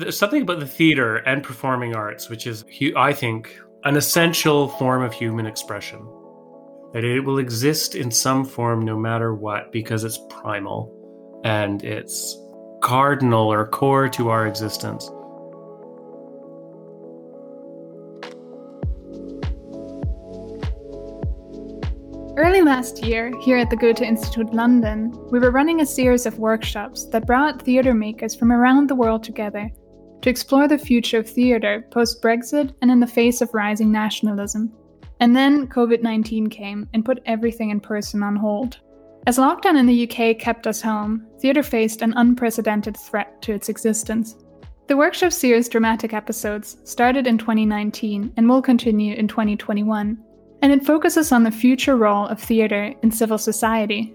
there's something about the theater and performing arts, which is, I think, an essential form of human expression. That it will exist in some form no matter what because it's primal and it's cardinal or core to our existence. Early last year, here at the Goethe Institute London, we were running a series of workshops that brought theatre makers from around the world together to explore the future of theatre post Brexit and in the face of rising nationalism. And then COVID 19 came and put everything in person on hold. As lockdown in the UK kept us home, theatre faced an unprecedented threat to its existence. The workshop series Dramatic Episodes started in 2019 and will continue in 2021 and it focuses on the future role of theatre in civil society.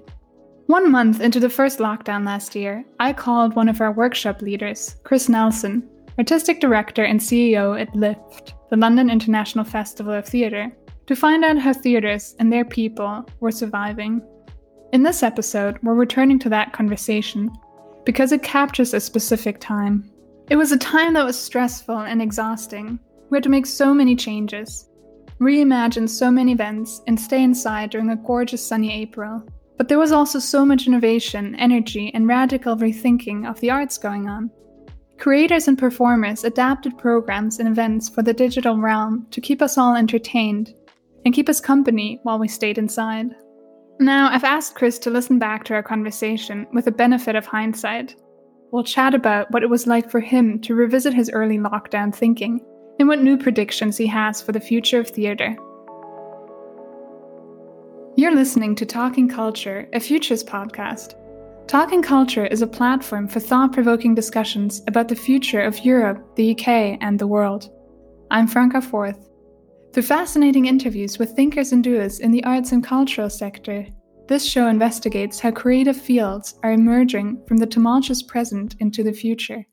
One month into the first lockdown last year, I called one of our workshop leaders, Kris Nelson, artistic director and CEO at LIFT, the London International Festival of Theatre, to find out how theatres and their people were surviving. In this episode, we're returning to that conversation because it captures a specific time. It was a time that was stressful and exhausting. We had to make so many changes, reimagine so many events, and stay inside during a gorgeous sunny April. But there was also so much innovation, energy, and radical rethinking of the arts going on. Creators and performers adapted programs and events for the digital realm to keep us all entertained and keep us company while we stayed inside. Now, I've asked Kris to listen back to our conversation with the benefit of hindsight. We'll chat about what it was like for him to revisit his early lockdown thinking and what new predictions he has for the future of theatre. You're listening to Talking Culture, a Futures podcast. Talking Culture is a platform for thought provoking discussions about the future of Europe, the UK, and the world. I'm Franca Forth. Through fascinating interviews with thinkers and doers in the arts and cultural sector, this show investigates how creative fields are emerging from the tumultuous present into the future.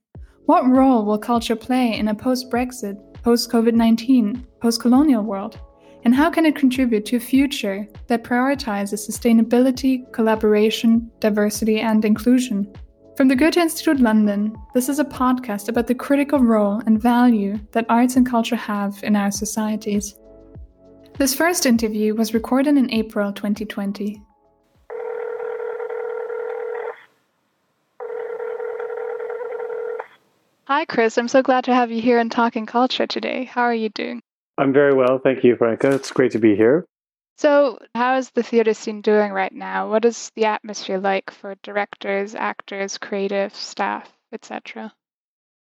What role will culture play in a post Brexit post COVID 19, post colonial world? And how can it contribute to a future that prioritizes sustainability, collaboration, diversity, and inclusion? From the Goethe Institute London, this is a podcast about the critical role and value that arts and culture have in our societies. This first interview was recorded in April 2020. Hi, Kris. I'm so glad to have you here in Talking Culture today. How are you doing? I'm very well. Thank you, Franca. It's great to be here. So, how is the theatre scene doing right now? What is the atmosphere like for directors, actors, creative staff, etc.?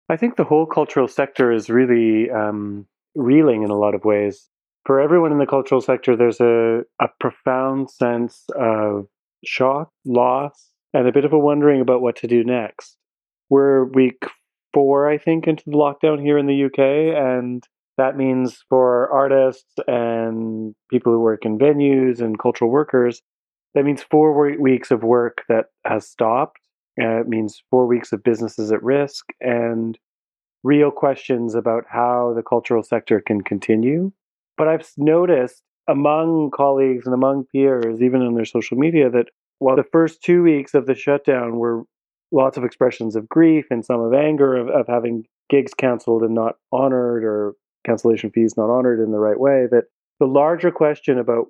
I think the whole cultural sector is really um, reeling in a lot of ways. For everyone in the cultural sector, there's a, a profound sense of shock, loss, and a bit of a wondering about what to do next. We're week four, I think, into the lockdown here in the UK. And that means for artists and people who work in venues and cultural workers, that means four weeks of work that has stopped. Uh, it means four weeks of businesses at risk and real questions about how the cultural sector can continue. But I've noticed among colleagues and among peers, even on their social media, that while the first two weeks of the shutdown were lots of expressions of grief and some of anger of, of having gigs canceled and not honored or cancellation fees not honored in the right way that the larger question about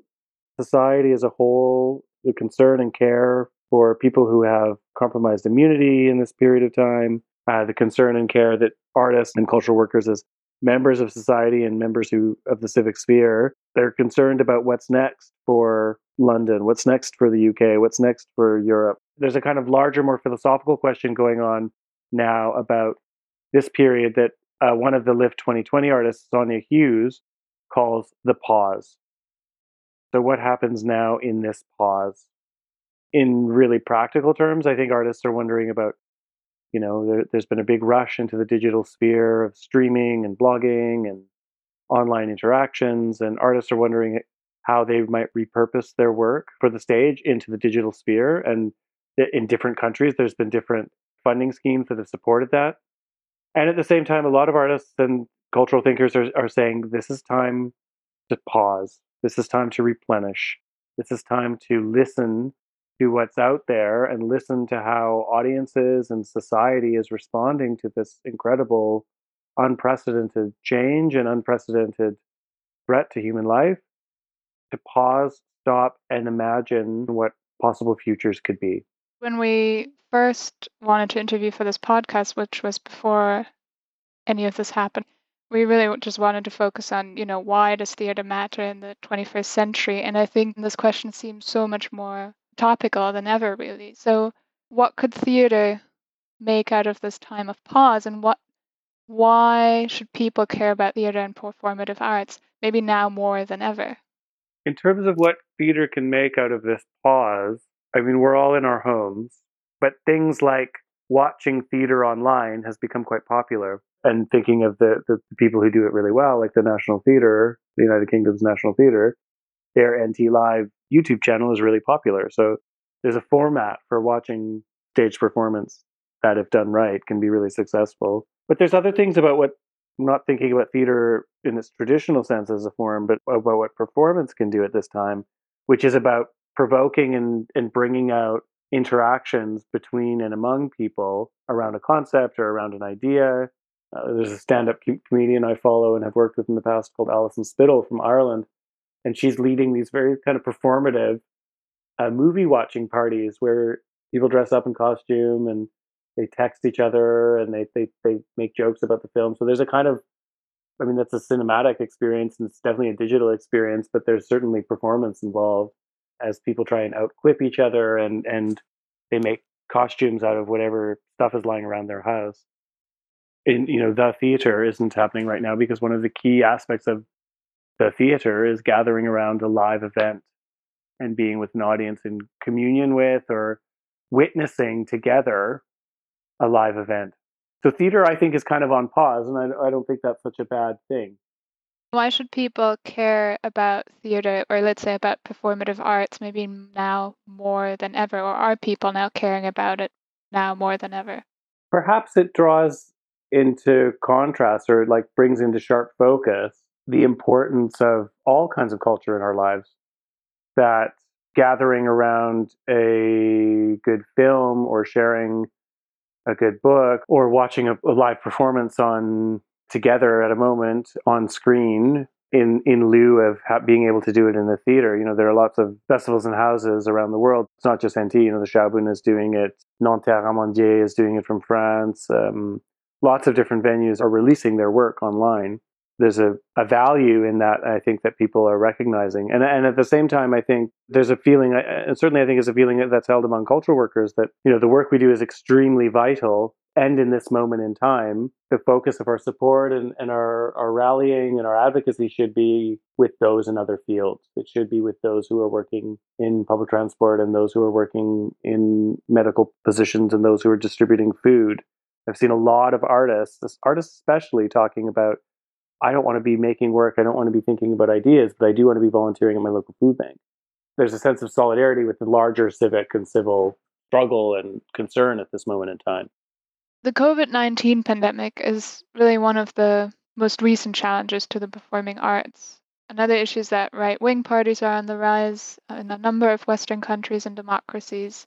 society as a whole the concern and care for people who have compromised immunity in this period of time uh, the concern and care that artists and cultural workers as members of society and members who of the civic sphere they're concerned about what's next for london what's next for the uk what's next for europe. There's a kind of larger, more philosophical question going on now about this period that uh, one of the Lift 2020 artists, Sonia Hughes, calls the pause. So, what happens now in this pause? In really practical terms, I think artists are wondering about, you know, there, there's been a big rush into the digital sphere of streaming and blogging and online interactions, and artists are wondering how they might repurpose their work for the stage into the digital sphere and in different countries. There's been different funding schemes that have supported that. And at the same time, a lot of artists and cultural thinkers are, are saying this is time to pause. This is time to replenish. This is time to listen to what's out there and listen to how audiences and society is responding to this incredible, unprecedented change and unprecedented threat to human life, to pause, stop, and imagine what possible futures could be. When we first wanted to interview for this podcast, which was before any of this happened, we really just wanted to focus on, you know, why does theater matter in the 21st century? And I think this question seems so much more topical than ever, really. So, what could theater make out of this time of pause, and what, why should people care about theater and performative arts? Maybe now more than ever. In terms of what theater can make out of this pause, I mean, we're all in our homes, but things like watching theater online has become quite popular. And thinking of the, the people who do it really well, like the National Theatre, the United Kingdom's National Theatre, their NT Live YouTube channel is really popular. So there's a format for watching stage performance that, if done right, can be really successful. But there's other things about what I'm not thinking about theater in its traditional sense as a form, but about what performance can do at this time, which is about provoking and, and bringing out interactions between and among people around a concept or around an idea. Uh, there's a stand up comedian I follow and have worked with in the past called Alison Spittle from Ireland. And she's leading these very kind of performative uh, movie watching parties where people dress up in costume and they text each other and they, they, they make jokes about the film. So there's a kind of, I mean, that's a cinematic experience and it's definitely a digital experience, but there's certainly performance involved as people try and outquip each other and and they make costumes out of whatever stuff is lying around their house. In you know, the theater isn't happening right now because one of the key aspects of the theater is gathering around a live event and being with an audience in communion with or witnessing together a live event. So theater, I think, is kind of on pause, and I, I don't think that's such a bad thing. Why should people care about theater or let's say about performative arts maybe now more than ever? Or are people now caring about it now more than ever? Perhaps it draws into contrast or like brings into sharp focus the importance of all kinds of culture in our lives. That gathering around a good film or sharing a good book or watching a, a live performance on together at a moment on screen in in lieu of ha- being able to do it in the theater. You know, there are lots of festivals and houses around the world. It's not just NT. You know, the Schaubühne is doing it. Nanterre Amandiers is doing it from France. Um, lots of different venues are releasing their work online. There's a, a value in that I think that people are recognizing, and and at the same time, I think there's a feeling, and certainly I think it's a feeling that's held among cultural workers that you know the work we do is extremely vital and in this moment in time, the focus of our support and, and our, our rallying and our advocacy should be with those in other fields. It should be with those who are working in public transport and those who are working in medical positions and those who are distributing food. I've seen a lot of artists, artists especially, talking about I don't want to be making work, I don't want to be thinking about ideas, but I do want to be volunteering at my local food bank. There's a sense of solidarity with the larger civic and civil struggle and concern at this moment in time. The COVID 19 pandemic is really one of the most recent challenges to the performing arts. Another issue is that right wing parties are on the rise in a number of Western countries and democracies.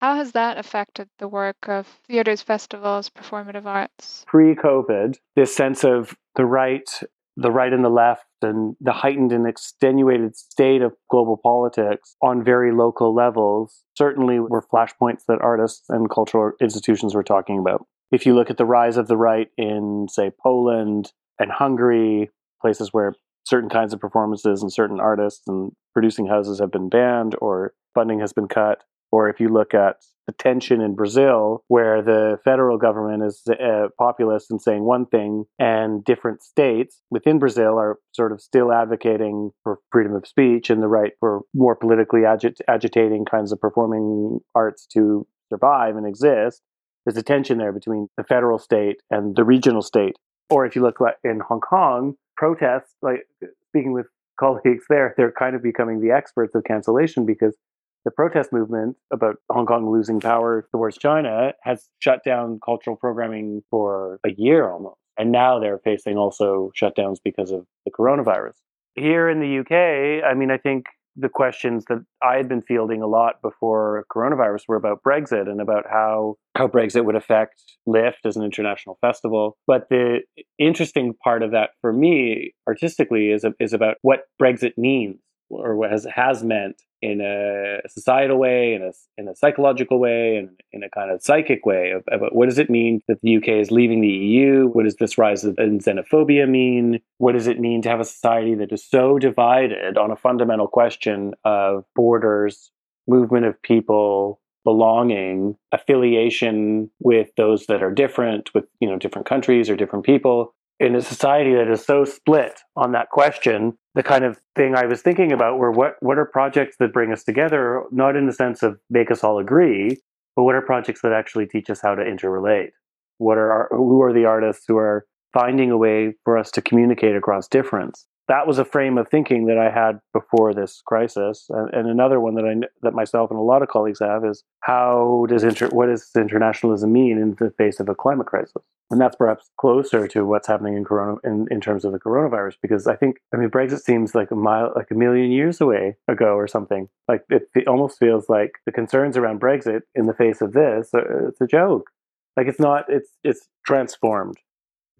How has that affected the work of theaters, festivals, performative arts? Pre COVID, this sense of the right the right and the left and the heightened and extenuated state of global politics on very local levels certainly were flashpoints that artists and cultural institutions were talking about. If you look at the rise of the right in, say, Poland and Hungary, places where certain kinds of performances and certain artists and producing houses have been banned or funding has been cut, or if you look at the tension in Brazil, where the federal government is uh, populist and saying one thing, and different states within Brazil are sort of still advocating for freedom of speech and the right for more politically agit- agitating kinds of performing arts to survive and exist. There's a tension there between the federal state and the regional state. Or if you look in Hong Kong, protests, like speaking with colleagues there, they're kind of becoming the experts of cancellation because the protest movement about Hong Kong losing power towards China has shut down cultural programming for a year almost. And now they're facing also shutdowns because of the coronavirus. Here in the UK, I mean, I think the questions that I had been fielding a lot before coronavirus were about Brexit and about how how Brexit would affect Lift as an international festival. But the interesting part of that for me artistically is is about what Brexit means or what has has meant in a societal way, in a in a psychological way, and in a kind of psychic way about what does it mean that the UK is leaving the EU? What does this rise in xenophobia mean? What does it mean to have a society that is so divided on a fundamental question of borders, movement of people, belonging, affiliation with those that are different, with you know different countries or different people? In a society that is so split on that question, the kind of thing I was thinking about were what, what are projects that bring us together, not in the sense of make us all agree, but what are projects that actually teach us how to interrelate? What are our, who are the artists who are finding a way for us to communicate across difference? That was a frame of thinking that I had before this crisis, and, and, another one that I that myself and a lot of colleagues have is how does inter, what does internationalism mean in the face of a climate crisis? And that's perhaps closer to what's happening in corona in, in terms of the coronavirus, because I think I mean Brexit seems like a mile like a million years away ago or something. Like it, it almost feels like the concerns around Brexit in the face of this, it's a joke. Like it's not. It's it's transformed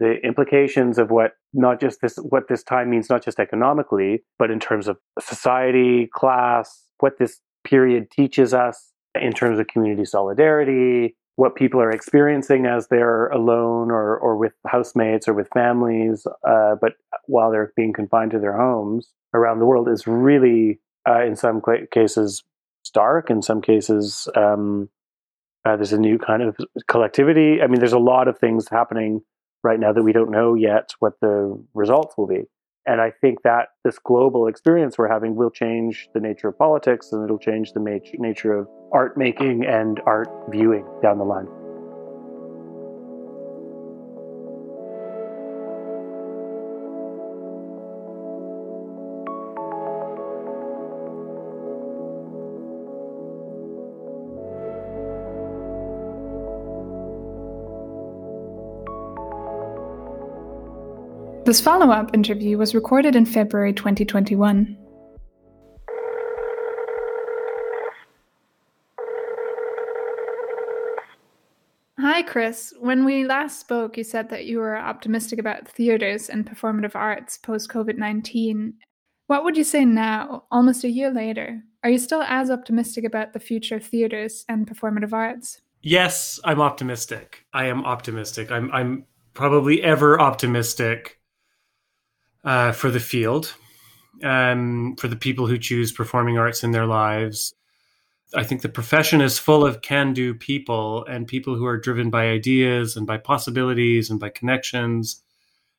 the implications of what not just this what this time means not just economically but in terms of society class what this period teaches us in terms of community solidarity what people are experiencing as they're alone or, or with housemates or with families uh, but while they're being confined to their homes around the world is really uh, in some cases stark in some cases um, uh, there's a new kind of collectivity. I mean there's a lot of things happening right now that we don't know yet what the results will be. And I think that this global experience we're having will change the nature of politics and it'll change the nature of art making and art viewing down the line. This follow up interview was recorded in February 2021. Hi, Kris. When we last spoke, you said that you were optimistic about theatres and performative arts post COVID 19. What would you say now, almost a year later? Are you still as optimistic about the future of theatres and performative arts? Yes, I'm optimistic. I am optimistic. I'm, I'm probably ever optimistic uh, for the field, um, for the people who choose performing arts in their lives. I think the profession is full of can do people and people who are driven by ideas and by possibilities and by connections.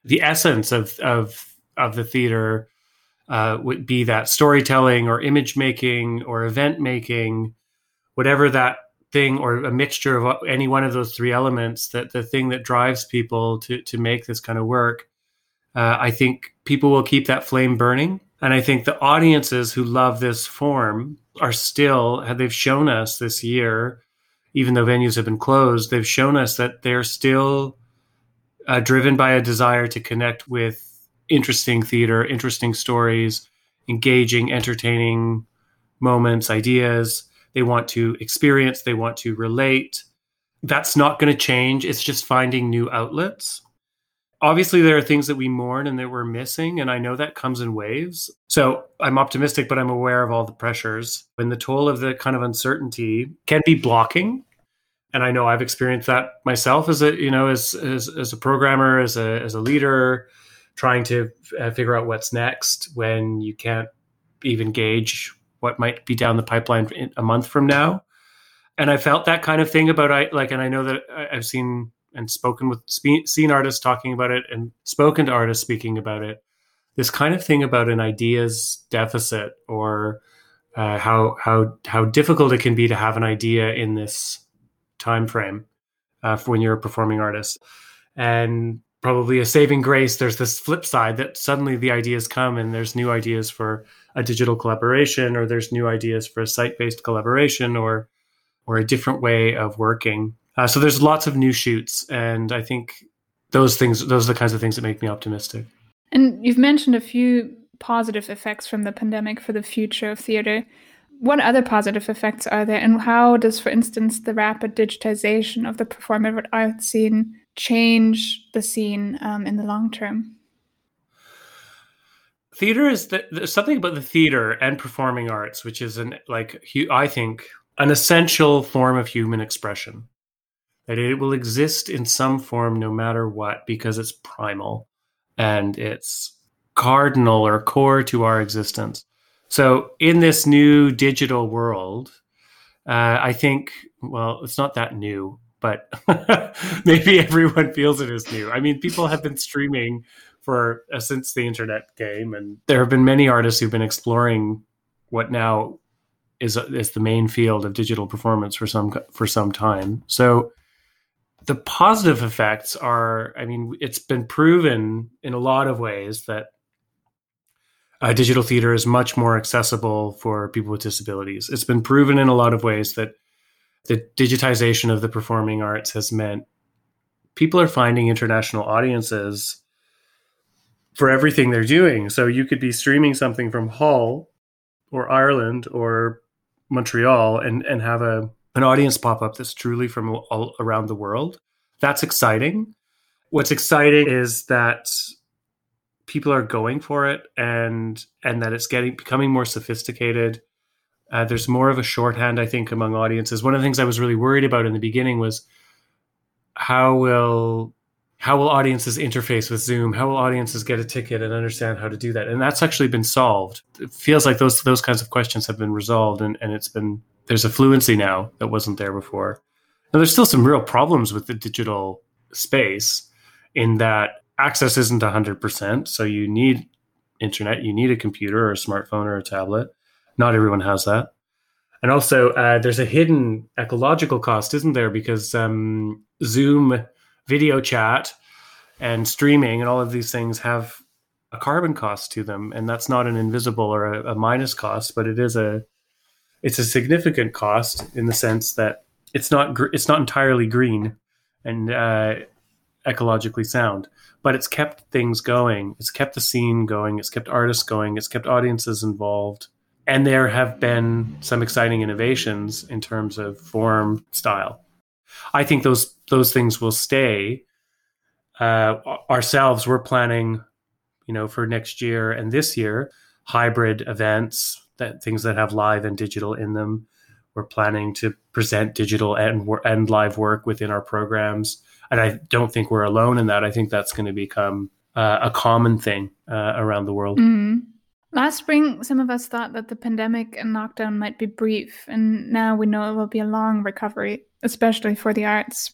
The essence of, of, of the theater uh, would be that storytelling or image making or event making, whatever that thing or a mixture of any one of those three elements that the thing that drives people to, to make this kind of work uh, I think people will keep that flame burning. And I think the audiences who love this form are still, they've shown us this year, even though venues have been closed, they've shown us that they're still uh, driven by a desire to connect with interesting theater, interesting stories, engaging, entertaining moments, ideas. They want to experience, they want to relate. That's not going to change. It's just finding new outlets obviously there are things that we mourn and that we're missing and i know that comes in waves. So i'm optimistic but i'm aware of all the pressures. And the toll of the kind of uncertainty can be blocking and i know i've experienced that myself as a you know as as, as a programmer as a as a leader trying to uh, figure out what's next when you can't even gauge what might be down the pipeline a month from now. And i felt that kind of thing about i like and i know that i've seen and spoken with seen artists talking about it and spoken to artists speaking about it this kind of thing about an ideas deficit or uh, how how how difficult it can be to have an idea in this time frame uh, for when you're a performing artist. And probably a saving grace there's this flip side that suddenly the ideas come and there's new ideas for a digital collaboration or there's new ideas for a site-based collaboration or or a different way of working uh, so there's lots of new shoots, and I think those things, those are the kinds of things that make me optimistic. And you've mentioned a few positive effects from the pandemic for the future of theater. What other positive effects are there, and how does, for instance, the rapid digitization of the performing arts scene change the scene um, in the long term? Theater is the, there's something about the theater and performing arts, which is an like I think an essential form of human expression. That it will exist in some form no matter what because it's primal and it's cardinal or core to our existence. So in this new digital world, uh, I think, well, it's not that new, but maybe everyone feels it is new. I mean, people have been streaming for uh, since the internet came, and there have been many artists who've been exploring what now is is the main field of digital performance for some for some time. So the positive effects are, I mean, it's been proven in a lot of ways that uh, digital theater is much more accessible for people with disabilities. It's been proven in a lot of ways that the digitization of the performing arts has meant people are finding international audiences for everything they're doing. So you could be streaming something from Hull or Ireland or Montreal and and have a an audience pop up that's truly from all around the world. That's exciting. What's exciting is that people are going for it and and that it's getting becoming more sophisticated. Uh, there's more of a shorthand, I think, among audiences. One of the things I was really worried about in the beginning was how will how will audiences interface with Zoom? How will audiences get a ticket and understand how to do that? And that's actually been solved. It feels like those those kinds of questions have been resolved, and, and it's been there's a fluency now that wasn't there before. Now there's still some real problems with the digital space in that access isn't 100%. So you need internet, you need a computer or a smartphone or a tablet. Not everyone has that. And also, uh, there's a hidden ecological cost, isn't there? Because um, Zoom video chat and streaming and all of these things have a carbon cost to them. And that's not an invisible or a, a, minus cost but it is a it's a significant cost in the sense that it's not gr- it's not entirely green and uh, ecologically sound but it's kept things going. It's kept the scene going. It's kept artists going. It's kept audiences involved. And there have been some exciting innovations in terms of form style I think those those things will stay. Uh, ourselves, we're planning, you know, for next year and this year, hybrid events that things that have live and digital in them. We're planning to present digital and and live work within our programs, and I don't think we're alone in that. I think that's going to become uh, a common thing uh, around the world. Mm-hmm. Last spring, some of us thought that the pandemic and lockdown might be brief, and now we know it will be a long recovery, especially for the arts.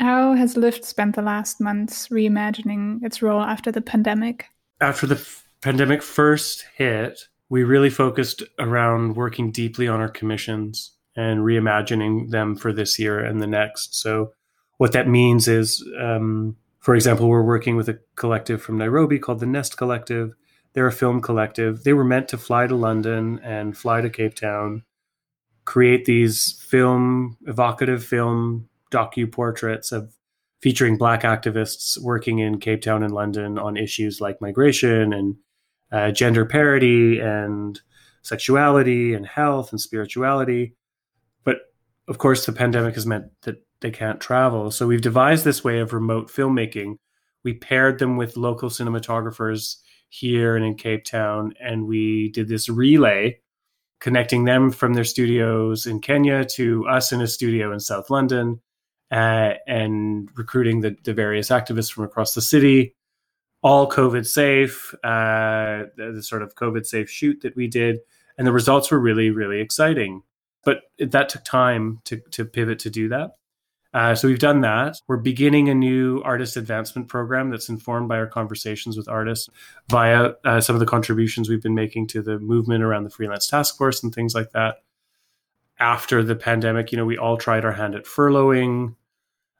How has Lift spent the last months reimagining its role after the pandemic? After the f- pandemic first hit, we really focused around working deeply on our commissions and reimagining them for this year and the next. So, what that means is, um, for example, we're working with a collective from Nairobi called the Nest Collective they're a film collective. They were meant to fly to London and fly to Cape Town, create these film, evocative film docu portraits of featuring Black activists working in Cape Town and London on issues like migration and uh, gender parity and sexuality and health and spirituality. But of course, the pandemic has meant that they can't travel. So we've devised this way of remote filmmaking. We paired them with local cinematographers here and in Cape Town, and we did this relay connecting them from their studios in Kenya to us in a studio in South London, uh, and recruiting the, the, various activists from across the city, all COVID safe, uh, the, the sort of COVID safe shoot that we did, and the results were really really exciting. But that took time to to pivot to do that. Uh, so we've done that. We're beginning a new artist advancement program that's informed by our conversations with artists via uh, some of the contributions we've been making to the movement around the freelance task force and things like that. After the pandemic, you know, we all tried our hand at furloughing.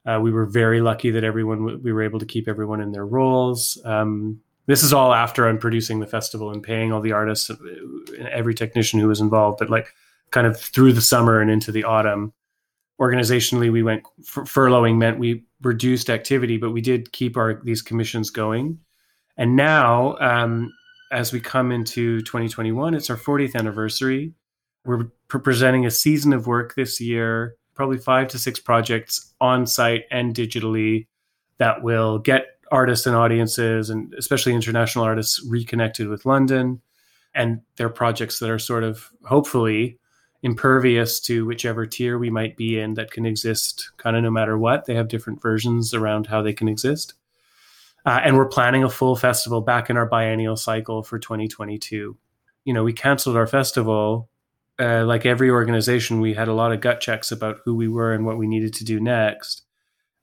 Uh, we were very lucky that everyone we were able to keep everyone in their roles. Um, this is all after I'm producing the festival and paying all the artists, uh, every technician who was involved. But like, kind of through the summer and into the autumn organizationally we went furloughing meant we reduced activity but we did keep our these commissions going and now um, as we come into 2021, it's our 40th anniversary. We're presenting a season of work this year, probably five to six projects on site and digitally that will get artists and audiences, and especially international artists, reconnected with London and their projects that are sort of hopefully impervious to whichever tier we might be in that can exist kind of no matter what. They have different versions around how they can exist. Uh, and we're planning a full festival back in our biennial cycle for 2022. You know, we canceled our festival. Uh, like every organization, we had a lot of gut checks about who we were and what we needed to do next.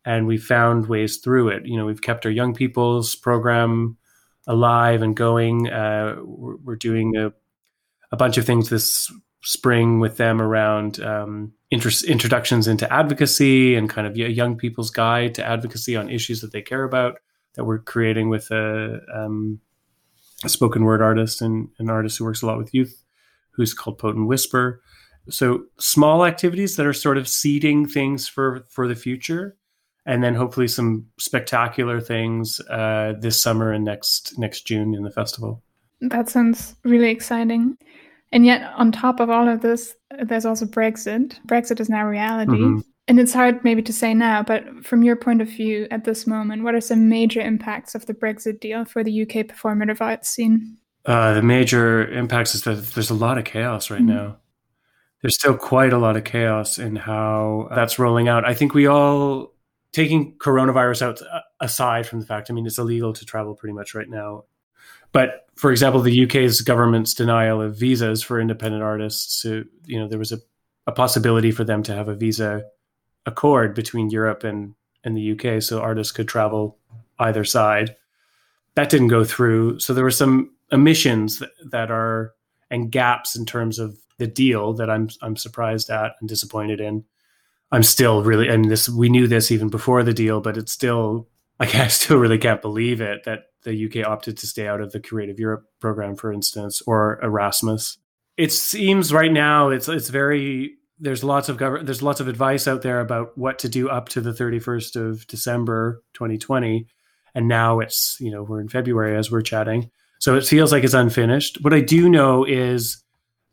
And we found ways through it. You know, we've kept our young people's program alive and going. Uh, we're, we're, doing a, a bunch of things this spring with them around um, introductions into advocacy and kind of a young people's guide to advocacy on issues that they care about that we're creating with a, um, a spoken word artist and an artist who works a lot with youth who's called Potent Whisper. So small activities that are sort of seeding things for for the future, and then hopefully some spectacular things uh, this summer and next next June in the festival. That sounds really exciting. And yet, on top of all of this, there's also Brexit. Brexit is now reality. Mm-hmm. And it's hard maybe to say now, but from your point of view at this moment, what are some major impacts of the Brexit deal for the UK performative arts scene? Uh, the major impacts is that there's a lot of chaos right mm-hmm. now. There's still quite a lot of chaos in how that's rolling out. I think we all, taking coronavirus out uh, aside from the fact, I mean, it's illegal to travel pretty much right now. But for example, the UK's government's denial of visas for independent artists, so, you know, there was a, a possibility for them to have a visa accord between Europe and, and the UK so artists could travel either side. That didn't go through. So there were some omissions that, that are and gaps in terms of the deal that I'm I'm surprised at and disappointed in. I'm still really and this we knew this even before the deal, but it's still like I still really can't believe it that the UK opted to stay out of the Creative Europe program, for instance, or Erasmus. It seems right now it's it's very there's lots of government there's lots of advice out there about what to do up to the 31st of December 2020 and now it's you know we're in February as we're chatting. So it feels like it's unfinished. What I do know is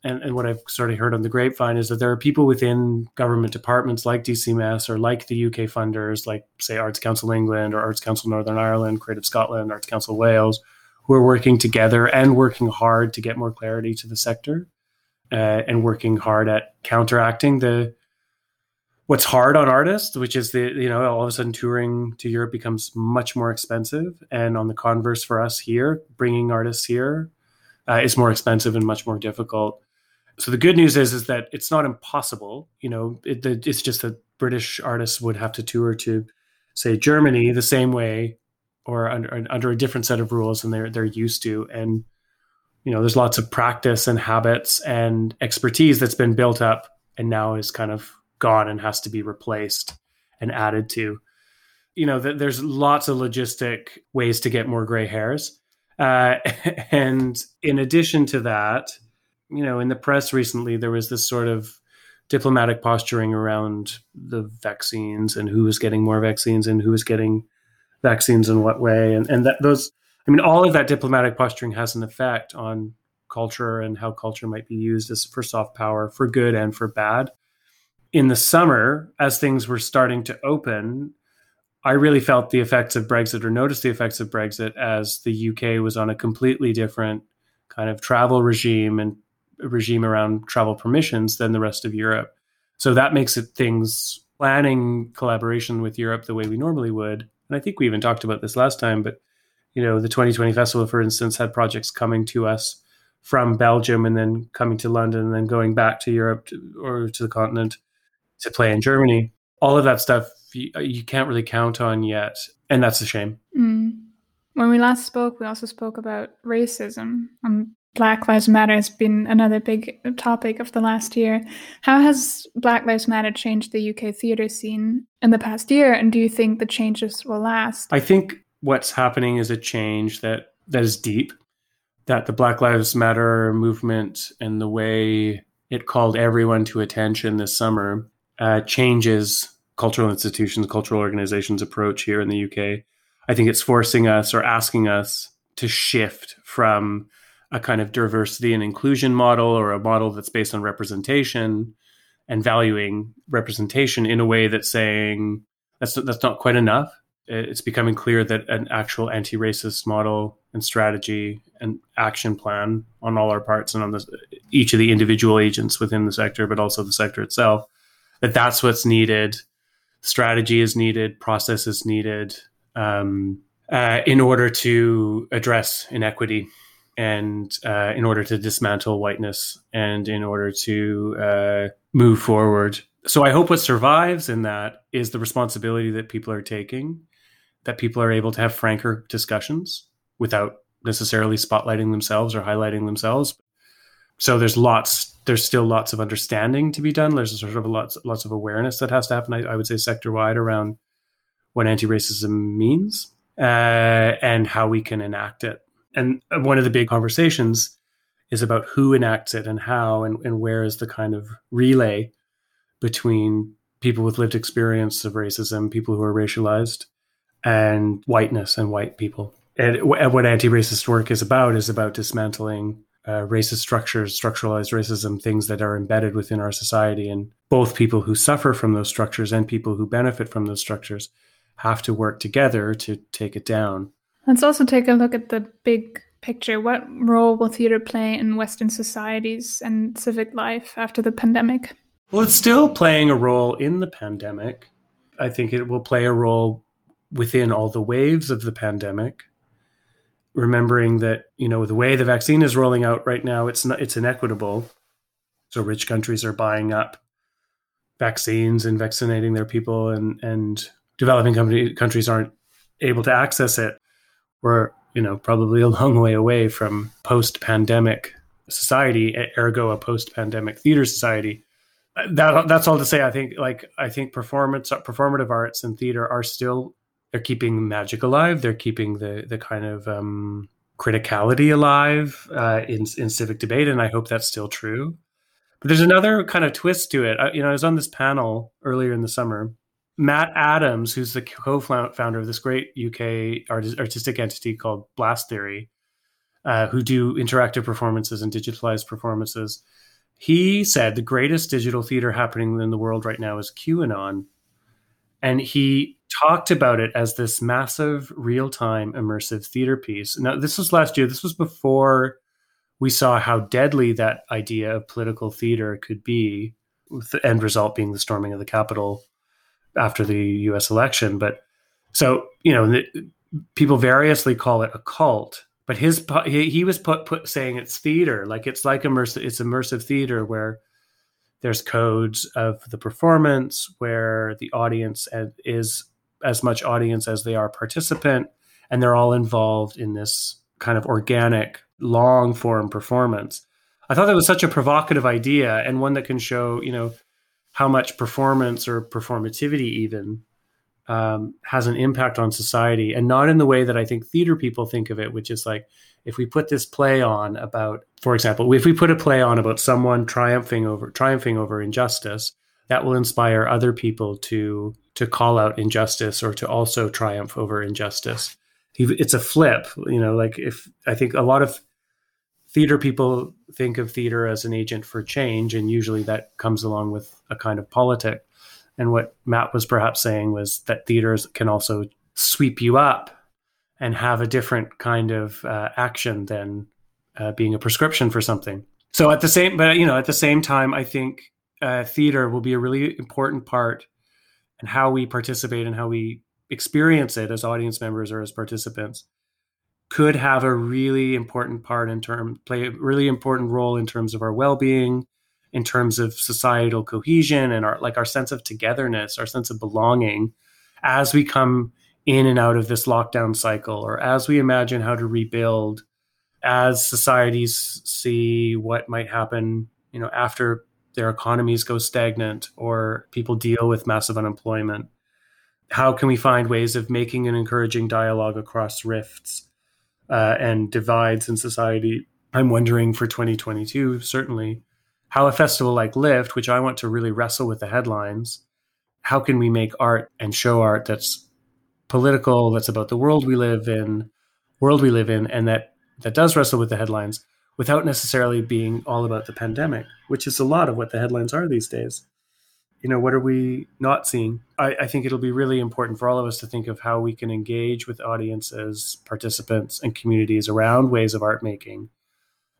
and, and what I've sort of heard on the grapevine is that there are people within government departments like DCMS or like the UK funders like say Arts Council England or Arts Council Northern Ireland Creative Scotland Arts Council Wales who are working together and working hard to get more clarity to the sector uh, and working hard at counteracting the what's hard on artists, which is the you know all of a sudden touring to Europe becomes much more expensive, and on the converse for us here, bringing artists here uh, is more expensive and much more difficult. So the good news is is that it's not impossible. You know, it, it's just that British artists would have to tour to, say, Germany the same way, or under under a different set of rules than they're they're used to, and you know there's lots of practice and habits and expertise that's been built up and now is kind of gone and has to be replaced and added to you know th- there's lots of logistic ways to get more gray hairs uh, and in addition to that you know in the press recently there was this sort of diplomatic posturing around the vaccines and who was getting more vaccines and who was getting vaccines in what way and and that those I mean, all of that diplomatic posturing has an effect on culture and how culture might be used as for soft power, for good and for bad. In the summer, as things were starting to open, I really felt the effects of Brexit or noticed the effects of Brexit as the UK was on a completely different kind of travel regime and regime around travel permissions than the rest of Europe. So that makes it things planning collaboration with Europe the way we normally would. And I think we even talked about this last time, but you know, the 2020 festival, for instance, had projects coming to us from Belgium and then coming to London and then going back to Europe to, or to the continent to play in Germany. All of that stuff you, you can't really count on yet, and that's a shame. Mm. When we last spoke, we also spoke about racism. and Black Lives Matter has been another big topic of the last year. How has Black Lives Matter changed the UK theatre scene in the past year, and do you think the changes will last? I think what's happening is a change that that is deep that the black lives matter movement and the way it called everyone to attention this summer uh, changes cultural institutions cultural organizations approach here in the uk i think it's forcing us or asking us to shift from a kind of diversity and inclusion model or a model that's based on representation and valuing representation in a way that's saying that's that's not quite enough. It's becoming clear that an actual anti-racist model and strategy and action plan on all our parts and on the, each of the individual agents within the sector, but also the sector itself, that that's what's needed. Strategy is needed, process is needed um, uh, in order to address inequity and uh, in order to dismantle whiteness and in order to uh, move forward. So I hope what survives in that is the responsibility that people are taking, that people are able to have franker discussions without necessarily spotlighting themselves or highlighting themselves. So there's lots, there's still lots of understanding to be done. There's sort of lots, lots of awareness that has to happen. I, I would say sector wide around what anti-racism means uh, and how we can enact it. And one of the big conversations is about who enacts it and how and, and where is the kind of relay between people with lived experience of racism, people who are racialized, and whiteness and white people. And what anti-racist work is about is about dismantling uh, racist structures, structuralized racism, things that are embedded within our society, and both people who suffer from those structures and people who benefit from those structures have to work together to take it down. Let's also take a look at the big picture, what role will theater play in Western societies and civic life after the pandemic? Well, it's still playing a role in the pandemic. I think it will play a role within all the waves of the pandemic. Remembering that, you know, the way the vaccine is rolling out right now, it's not, it's inequitable. So rich countries are buying up vaccines and vaccinating their people, and and developing company, countries aren't able to access it. We're you know, probably a long way away from post pandemic society, ergo a post pandemic theater society. That that's all to say. I think like I think performance performative arts and theater are still they're keeping magic alive. They're keeping the the kind of um, criticality alive uh, in in civic debate, and I hope that's still true. But there's another kind of twist to it. I, you know, I was on this panel earlier in the summer Matt Adams, who's the co-founder of this great UK artistic entity called Blast Theory, uh, who do interactive performances and digitalized performances, he said the greatest digital theater happening in the world right now is QAnon, and he talked about it as this massive real-time immersive theater piece. Now, this was last year. This was before we saw how deadly that idea of political theater could be, with the end result being the storming of the Capitol after the U.S. election. But so you know, people variously call it a cult. But his he, he was put, put saying it's theater, like it's like immersive. It's immersive theater where there's codes of the performance where the audience is as much audience as they are participant, and they're all involved in this kind of organic long form performance. I thought that was such a provocative idea and one that can show, you know, how much performance or performativity even um, has an impact on society and not in the way that I think theater people think of it, which is like if we put this play on about, for example, if we put a play on about someone triumphing over triumphing over injustice, that will inspire other people to to call out injustice or to also triumph over injustice. It's a flip, you know. Like if I think a lot of theater people think of theater as an agent for change, and usually that comes along with a kind of politic. And what Matt was perhaps saying was that theaters can also sweep you up and have a different kind of uh, action than uh, being a prescription for something. So at the same, but you know, at the same time, I think uh, theater will be a really important part and how we participate and how we experience it as audience members or as participants could have a really important part in term play a really important role in terms of our well-being in terms of societal cohesion and our like our sense of togetherness our sense of belonging as we come in and out of this lockdown cycle or as we imagine how to rebuild as societies see what might happen you know after their economies go stagnant or people deal with massive unemployment. How can we find ways of making an encouraging dialogue across rifts uh, and divides in society. I'm wondering for 2022, certainly, how a festival like Lift, which I want to really wrestle with the headlines, how can we make art and show art that's political, that's about the world we live in, world we live in, and that that does wrestle with the headlines without necessarily being all about the pandemic, which is a lot of what the headlines are these days. You know, what are we not seeing? I, I think it'll be really important for all of us to think of how we can engage with audiences, participants, and communities around ways of art making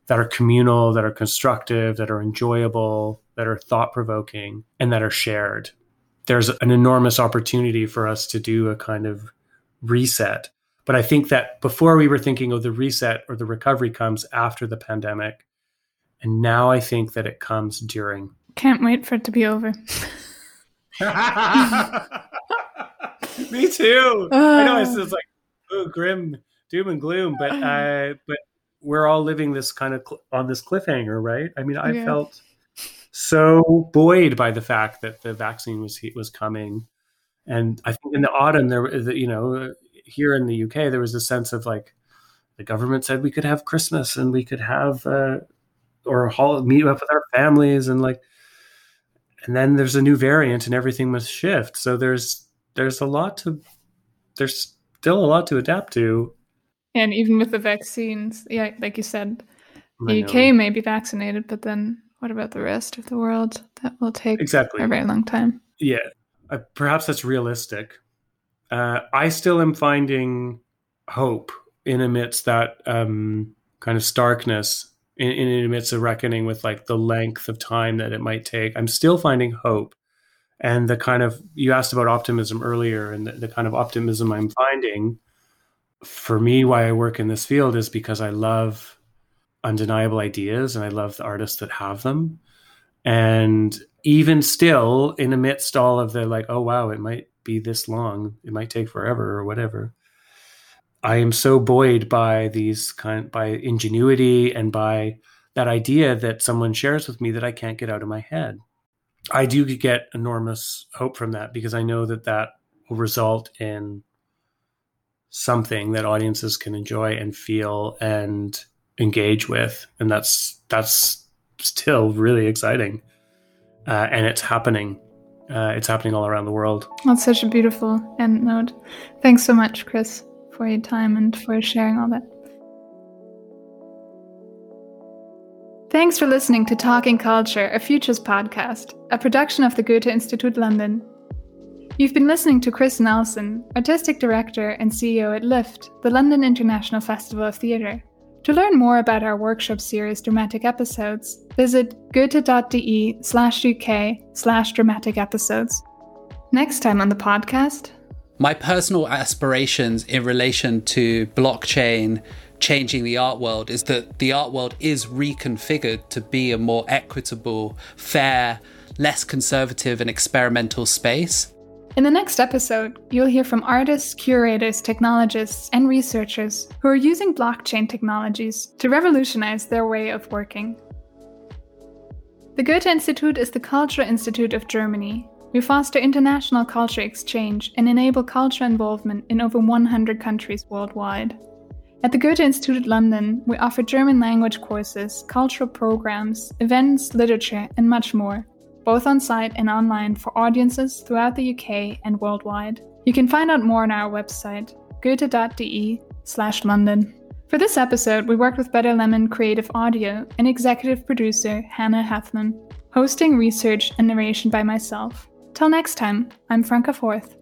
that are communal, that are constructive, that are enjoyable, that are thought provoking, and that are shared. There's an enormous opportunity for us to do a kind of reset. But I think that before we were thinking of the reset or the recovery comes after the pandemic. And now I think that it comes during. Can't wait for it to be over. Me too. Uh, I know it's just like oh, grim doom and gloom, but uh, but we're all living this kind of cl- on this cliffhanger, right? I mean, I yeah. felt so buoyed by the fact that the vaccine was was coming, and I think in the autumn there, you know, here in the UK there was a sense of like the government said we could have Christmas and we could have uh, or meet up with our families and like, and then there's a new variant and everything must shift. So there's there's a lot to there's still a lot to adapt to and even with the vaccines, yeah, like you said, the UK may be vaccinated, but then what about the rest of the world? That will take exactly a very long time. Yeah, uh, perhaps that's realistic. Uh, I still am finding hope in amidst that um, kind of starkness, in, in amidst a reckoning with like the length of time that it might take. I'm still finding hope, and the kind of you asked about optimism earlier, and the, the kind of optimism I'm finding for me, why I work in this field is because I love undeniable ideas and I love the artists that have them. And even still, in amidst all of the like, oh wow, it might be this long, it might take forever or whatever. I am so buoyed by these kind by ingenuity and by that idea that someone shares with me that I can't get out of my head. I do get enormous hope from that because I know that that will result in something that audiences can enjoy and feel and engage with. And that's that's still really exciting. Uh, and it's happening. Uh, it's happening all around the world. That's such a beautiful end note. Thanks so much Kris for your time and for sharing all that Thanks for listening to Talking Culture, a Futures podcast, a production of the Goethe Institute London. You've been listening to Kris Nelson, Artistic Director and CEO at LIFT, the London International Festival of Theatre. To learn more about our workshop series dramatic episodes, visit goethe.de slash UK slash dramatic episodes. Next time on the podcast. My personal aspirations in relation to blockchain changing the art world is that the art world is reconfigured to be a more equitable, fair, less conservative, and experimental space. In the next episode, you'll hear from artists, curators, technologists, and researchers who are using blockchain technologies to revolutionize their way of working. The Goethe Institute is the cultural institute of Germany. We foster international culture exchange and enable culture involvement in over 100 countries worldwide. At the Goethe Institute London, we offer German language courses, cultural programs, events, literature, and much more both on site and online for audiences throughout the UK and worldwide. You can find out more on our website, goethe.de slash London. For this episode, we worked with Better Lemon Creative Audio and executive producer Hannah Hathman, hosting, research, and narration by myself. Till next time, I'm Franca Forth.